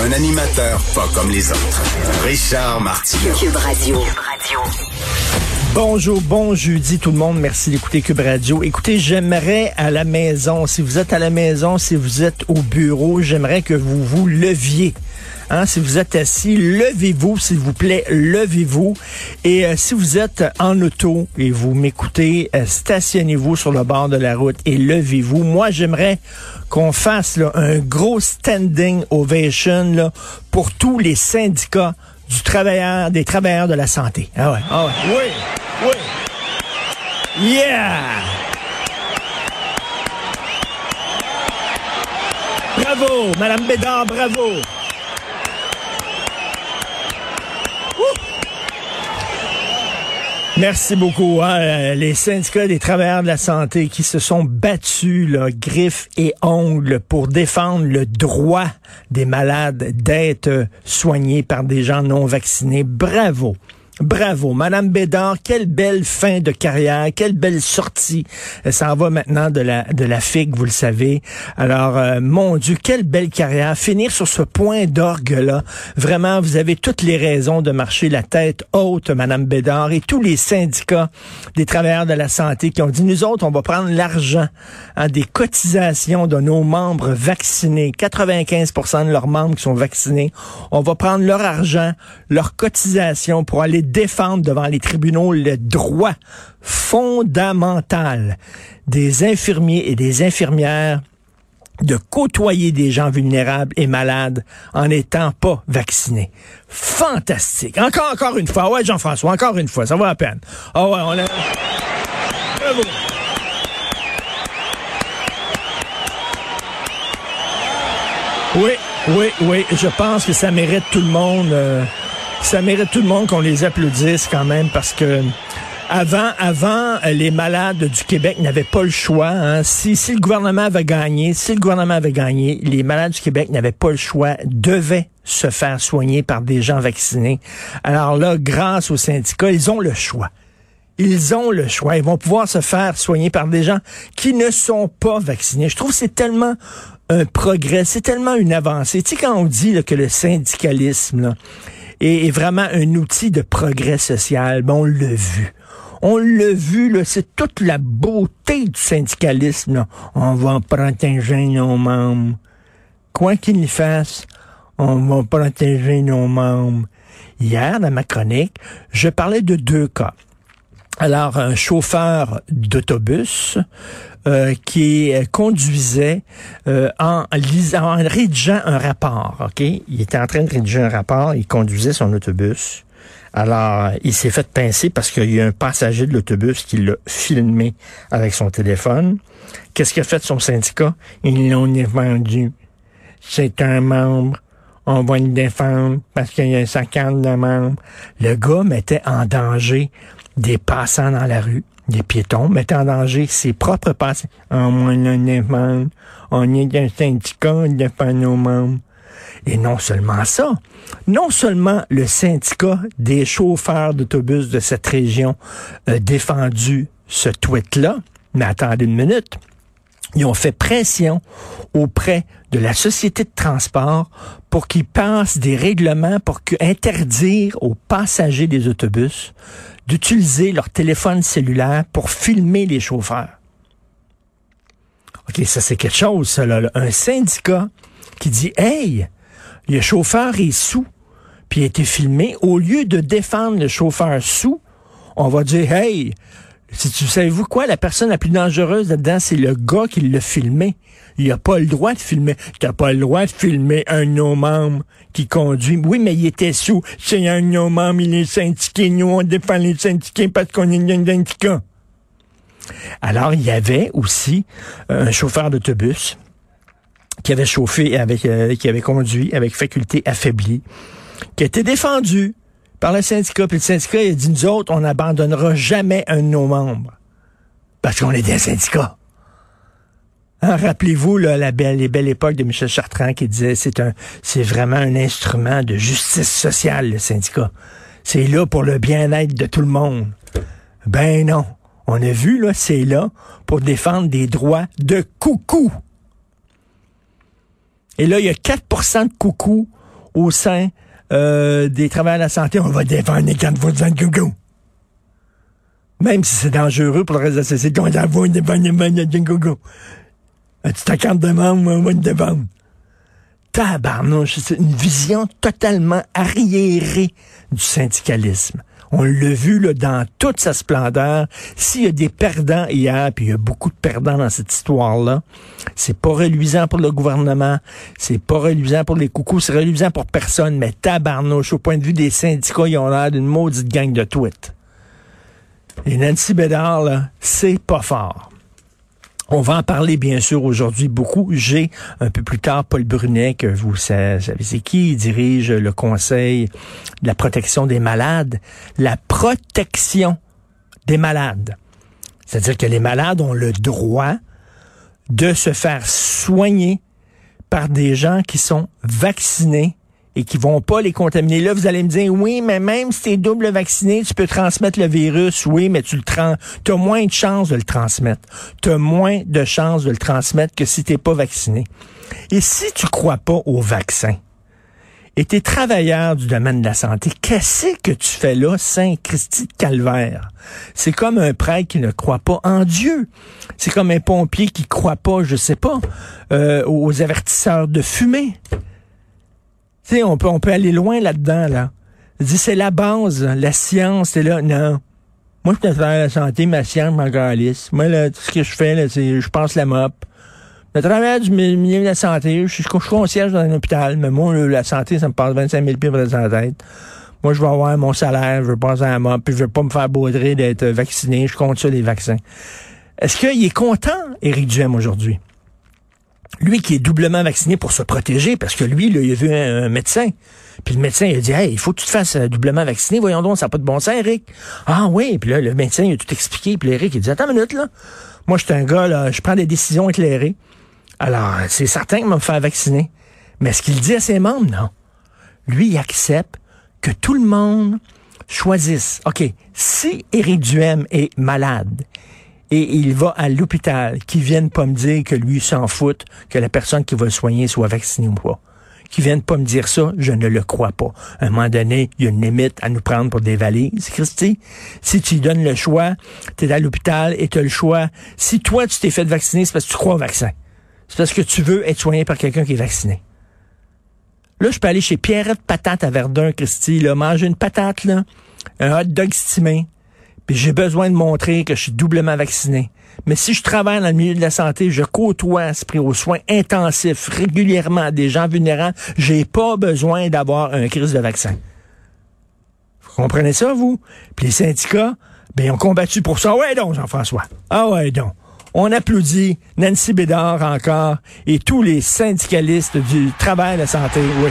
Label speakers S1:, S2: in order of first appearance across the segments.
S1: Un animateur pas comme les autres. Richard Martineau.
S2: Cube Radio.
S3: Bonjour, bon jeudi tout le monde. Merci d'écouter Cube Radio. Écoutez, j'aimerais à la maison, si vous êtes à la maison, si vous êtes au bureau, j'aimerais que vous vous leviez. Hein, si vous êtes assis, levez-vous, s'il vous plaît, levez-vous. Et euh, si vous êtes en auto et vous m'écoutez, euh, stationnez-vous sur le bord de la route et levez-vous. Moi, j'aimerais qu'on fasse là, un gros standing ovation là, pour tous les syndicats du travailleur, des travailleurs de la santé. Ah ouais, ah ouais. Oui, oui. Yeah! Bravo, Madame Bédard, bravo. Merci beaucoup. hein, euh, les syndicats des travailleurs de la santé qui se sont battus, là, griffes et ongles, pour défendre le droit des malades d'être soignés par des gens non vaccinés. Bravo. Bravo, Madame Bédard, quelle belle fin de carrière, quelle belle sortie. Euh, Ça en va maintenant de la de la figue, vous le savez. Alors, euh, mon Dieu, quelle belle carrière. Finir sur ce point d'orgue là, vraiment, vous avez toutes les raisons de marcher la tête haute, Madame Bédard, et tous les syndicats des travailleurs de la santé qui ont dit nous autres, on va prendre l'argent hein, des cotisations de nos membres vaccinés, 95% de leurs membres qui sont vaccinés, on va prendre leur argent, leurs cotisations pour aller défendre devant les tribunaux le droit fondamental des infirmiers et des infirmières de côtoyer des gens vulnérables et malades en n'étant pas vaccinés. Fantastique. Encore, encore une fois. Ouais, Jean-François, encore une fois. Ça va à peine. Ah. Oui, oui, oui. Je pense que ça mérite tout le monde. euh, ça mérite tout le monde qu'on les applaudisse quand même parce que avant, avant, les malades du Québec n'avaient pas le choix. hein. Si, si le gouvernement avait gagné, si le gouvernement avait gagné, les malades du Québec n'avaient pas le choix, devaient se faire soigner par des gens vaccinés. Alors là, grâce aux syndicats, ils ont le choix. Ils ont le choix. Ils vont pouvoir se faire soigner par des gens qui ne sont pas vaccinés. Je trouve que c'est tellement un progrès, c'est tellement une avancée. Tu sais, quand on dit là, que le syndicalisme là, est, vraiment un outil de progrès social, ben, on l'a vu. On l'a vu, c'est toute la beauté du syndicalisme. là. On va protéger nos membres. Quoi qu'il fasse, on va protéger nos membres. Hier, dans ma chronique, je parlais de deux cas. Alors, un chauffeur d'autobus euh, qui euh, conduisait euh, en, lisant, rédigeant un rapport, OK? Il était en train de rédiger un rapport, il conduisait son autobus. Alors, il s'est fait pincer parce qu'il y a un passager de l'autobus qui l'a filmé avec son téléphone. Qu'est-ce qu'a fait son syndicat? Ils l'ont défendu. C'est un membre. On va le défendre parce qu'il y a sa carte de membre. Le gars mettait en danger des passants dans la rue, des piétons, mettait en danger ses propres passants. On va le défendre. On est un syndicat, on défend nos membres. Et non seulement ça, non seulement le syndicat des chauffeurs d'autobus de cette région a défendu ce tweet-là, mais attendez une minute, ils ont fait pression auprès de la société de transport pour qu'ils passent des règlements pour interdire aux passagers des autobus d'utiliser leur téléphone cellulaire pour filmer les chauffeurs. OK, ça c'est quelque chose, ça, là. Un syndicat qui dit Hey, le chauffeur est sous, puis a été filmé. Au lieu de défendre le chauffeur sous, on va dire Hey, tu savez-vous quoi, la personne la plus dangereuse là-dedans, c'est le gars qui l'a filmé. Il a pas le droit de filmer. T'as pas le droit de filmer un de nos membres qui conduit. Oui, mais il était sous. C'est un de nos membres, il est syndiqué. Nous, on défend les syndiqués parce qu'on est un syndicat. Alors, il y avait aussi euh, un chauffeur d'autobus qui avait chauffé avec, euh, qui avait conduit avec faculté affaiblie, qui été défendu par le syndicat. Puis le syndicat il a dit, nous autres, on n'abandonnera jamais un de nos membres. Parce qu'on est des syndicats. Hein, Rappelez-vous la belle, les belles époques de Michel Chartrand qui disait c'est un c'est vraiment un instrument de justice sociale, le syndicat. C'est là pour le bien-être de tout le monde. Ben non. On a vu, là, c'est là pour défendre des droits de coucou. Et là, il y a 4% de coucou au sein euh, des travailleurs de la santé. On va défendre les 4 de coucou. Même si c'est dangereux pour le reste de la société, on va défendre les coucou. Tu ta carte de membre, on va défendre. Tabarnouche, c'est une vision totalement arriérée du syndicalisme. On l'a vu là, dans toute sa splendeur. S'il y a des perdants hier, puis il y a beaucoup de perdants dans cette histoire-là, c'est pas reluisant pour le gouvernement, c'est pas reluisant pour les coucous, c'est reluisant pour personne, mais tabarnouche, au point de vue des syndicats, ils ont l'air d'une maudite gang de tweets. Et Nancy Bédard, là, c'est pas fort. On va en parler bien sûr aujourd'hui beaucoup. J'ai un peu plus tard Paul Brunet, que vous savez c'est qui, dirige le Conseil de la protection des malades. La protection des malades. C'est-à-dire que les malades ont le droit de se faire soigner par des gens qui sont vaccinés et qui vont pas les contaminer. Là, vous allez me dire, oui, mais même si tu es double vacciné, tu peux transmettre le virus. Oui, mais tu le trans as moins de chances de le transmettre. Tu as moins de chances de le transmettre que si tu pas vacciné. Et si tu crois pas au vaccin, et tu es travailleur du domaine de la santé, qu'est-ce que tu fais là, Saint-Christy de Calvaire? C'est comme un prêtre qui ne croit pas en Dieu. C'est comme un pompier qui croit pas, je sais pas, euh, aux avertisseurs de fumée. Sais, on peut, on peut aller loin là-dedans, là. Dit, c'est la base, la science, c'est là. Non. Moi, je faire la santé, ma science, ma galice. Moi, là, tout ce que je fais, là, c'est, je passe la mop. Le travail du milieu de la santé, je suis, concierge dans un hôpital, mais moi, la santé, ça me passe 25 000 pieds dans la tête. Moi, je vais avoir mon salaire, je vais passer à la mop, puis je vais pas me faire baudrer d'être vacciné. Je compte ça, les vaccins. Est-ce qu'il est content, Éric Duhem, aujourd'hui? Lui qui est doublement vacciné pour se protéger, parce que lui, là, il a vu un, médecin. Puis le médecin, il a dit, hey, il faut que tu te fasses euh, doublement vacciné. Voyons donc, ça n'a pas de bon sens, Eric. Ah oui, puis là, le médecin, il a tout expliqué. Puis Eric, il dit, attends une minute, là. Moi, je suis un gars, là, je prends des décisions éclairées. Alors, c'est certain qu'il va me faire vacciner. Mais ce qu'il dit à ses membres, non. Lui, il accepte que tout le monde choisisse. OK, si Éric Duhem est malade, et il va à l'hôpital, qui viennent pas me dire que lui s'en fout, que la personne qui va le soigner soit vaccinée ou pas. Qui viennent pas me dire ça, je ne le crois pas. À un moment donné, il y a une limite à nous prendre pour des valises, Christy. Si tu lui donnes le choix, tu es à l'hôpital et tu as le choix. Si toi, tu t'es fait vacciner, c'est parce que tu crois au vaccin. C'est parce que tu veux être soigné par quelqu'un qui est vacciné. Là, je peux aller chez Pierrette Patate à Verdun, Christy, là, manger une patate, là, un hot dog stimé, puis j'ai besoin de montrer que je suis doublement vacciné. Mais si je travaille dans le milieu de la santé, je côtoie pris aux soins intensifs régulièrement des gens vulnérables, j'ai pas besoin d'avoir un crise de vaccin. Vous comprenez ça, vous? Puis les syndicats, ben, ils ont combattu pour ça. Ouais donc, Jean-François. Ah ouais donc. On applaudit Nancy Bédard encore et tous les syndicalistes du travail de la santé. Oui.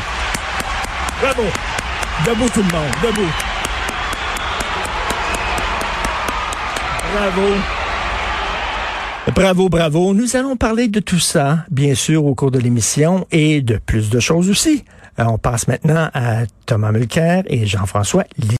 S3: Bravo. Debout tout le monde. Debout. Bravo. Bravo, bravo. Nous allons parler de tout ça, bien sûr, au cours de l'émission et de plus de choses aussi. Euh, on passe maintenant à Thomas Mulcair et Jean-François